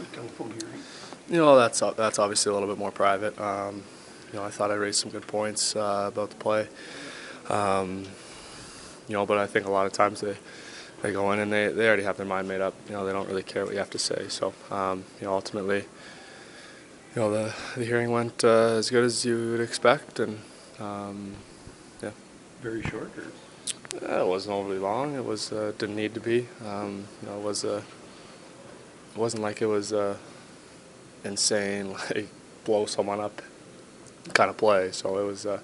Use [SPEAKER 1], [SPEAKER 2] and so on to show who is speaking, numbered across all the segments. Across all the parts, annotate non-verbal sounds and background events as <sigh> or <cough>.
[SPEAKER 1] the telephone hearing?
[SPEAKER 2] You know, that's that's obviously a little bit more private. Um, you know, I thought I raised some good points uh, about the play. Um, you know, but I think a lot of times they they go in and they, they already have their mind made up. You know, they don't really care what you have to say. So, um, you know, ultimately, you know, the the hearing went uh, as good as you would expect, and um, yeah.
[SPEAKER 1] Very short, or?
[SPEAKER 2] Uh, It wasn't overly long. It was uh, didn't need to be. Um, you know, it was uh, it wasn't like it was uh, insane, <laughs> like blow someone up kind of play. So it was, uh,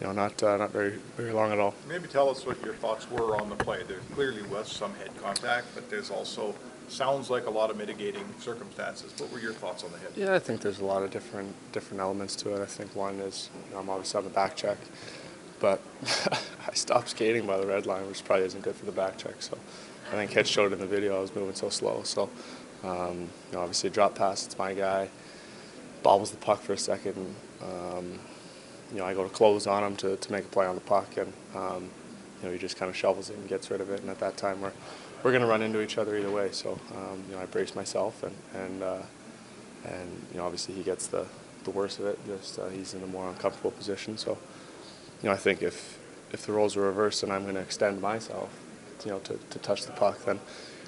[SPEAKER 2] you know, not uh, not very very long at all.
[SPEAKER 3] Maybe tell us what your thoughts were on the play. There clearly was some head contact, but there's also, sounds like a lot of mitigating circumstances. What were your thoughts on the head?
[SPEAKER 2] Yeah, I think there's a lot of different different elements to it. I think one is you know, I'm obviously on the back check, but <laughs> I stopped skating by the red line, which probably isn't good for the back check. So I think Hitch showed it in the video. I was moving so slow. So um, you know, obviously drop pass. It's my guy. Bobbles the puck for a second. Um, you know, I go to close on him to, to make a play on the puck, and um, you know he just kind of shovels it and gets rid of it. And at that time, we're we're going to run into each other either way. So um, you know, I brace myself, and and uh, and you know, obviously he gets the the worst of it. Just uh, he's in a more uncomfortable position. So you know, I think if if the roles were reversed and I'm going to extend myself, you know, to, to touch the puck, then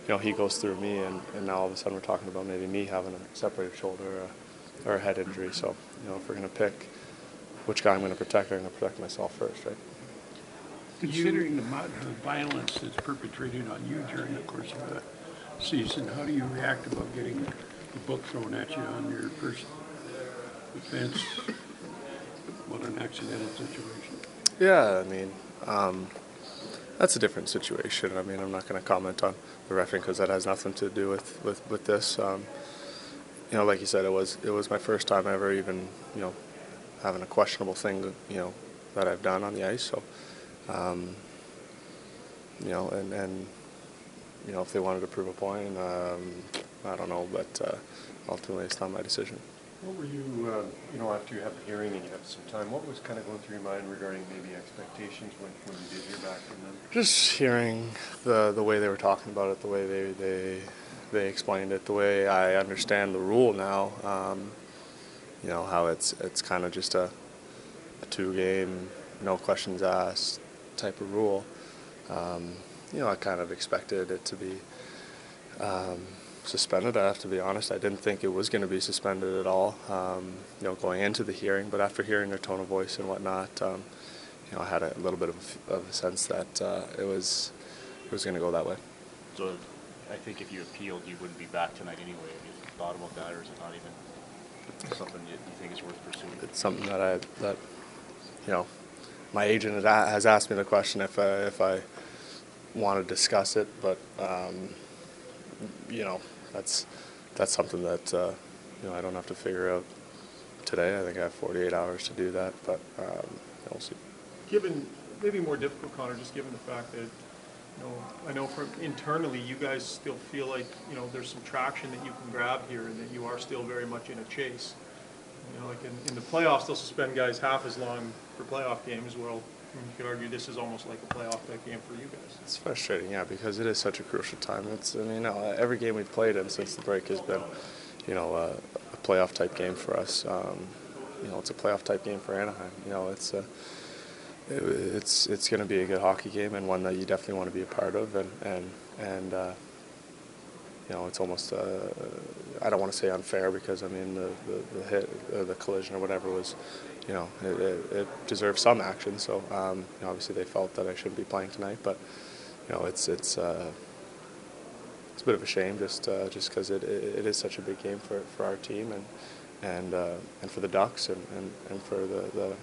[SPEAKER 2] you know he goes through me, and, and now all of a sudden we're talking about maybe me having a separated shoulder or a, or a head injury. So you know, if we're going to pick which guy I'm going to protect, I'm going to protect myself first, right?
[SPEAKER 1] Considering the amount of violence that's perpetrated on you during the course of the season, how do you react about getting the book thrown at you on your first offense? What an accidental situation.
[SPEAKER 2] Yeah, I mean, um, that's a different situation. I mean, I'm not going to comment on the refereeing because that has nothing to do with with, with this. Um, you know, like you said, it was it was my first time ever even you know having a questionable thing you know that I've done on the ice. So, um, you know, and and you know if they wanted to prove a point, um, I don't know, but uh, ultimately it's not my decision.
[SPEAKER 4] What were you, uh, you know, after you have the hearing and you have some time, what was kind of going through your mind regarding maybe expectations when, when you did hear back from them?
[SPEAKER 2] Just hearing the the way they were talking about it, the way they they they explained it, the way I understand the rule now. Um, you know how it's it's kind of just a, a two game, no questions asked type of rule. Um, you know, I kind of expected it to be um, suspended. I have to be honest. I didn't think it was going to be suspended at all. Um, you know, going into the hearing, but after hearing their tone of voice and whatnot, um, you know, I had a little bit of, of a sense that uh, it was it was going to go that way.
[SPEAKER 5] So I think if you appealed, you wouldn't be back tonight anyway. Have you thought about that, or is it not even something you, you think is worth pursuing?
[SPEAKER 2] It's something that I that you know my agent has asked me the question if I, if I want to discuss it, but um, you know that's that's something that uh, you know I don't have to figure out today. I think I have 48 hours to do that, but um, we'll see.
[SPEAKER 6] Given, maybe more difficult, Connor, just given the fact that, you know, I know from internally, you guys still feel like, you know, there's some traction that you can grab here and that you are still very much in a chase. You know, like in, in the playoffs, they'll suspend guys half as long for playoff games, well, you could argue this is almost like a playoff game for you guys.
[SPEAKER 2] It's frustrating, yeah, because it is such a crucial time. It's, I mean, uh, every game we've played in since the break has been, you know, uh, a playoff type game for us. Um, you know, it's a playoff type game for Anaheim. You know, it's a, it, it's it's going to be a good hockey game and one that you definitely want to be a part of. And and and uh, you know, it's almost uh, I don't want to say unfair because I mean the the, the hit, uh, the collision or whatever was, you know, it, it, it deserves some action. So um, you know, obviously they felt that I shouldn't be playing tonight, but you know, it's it's. Uh, it's a bit of a shame, just uh, just because it, it, it is such a big game for, for our team and and uh, and for the Ducks and, and, and for the, the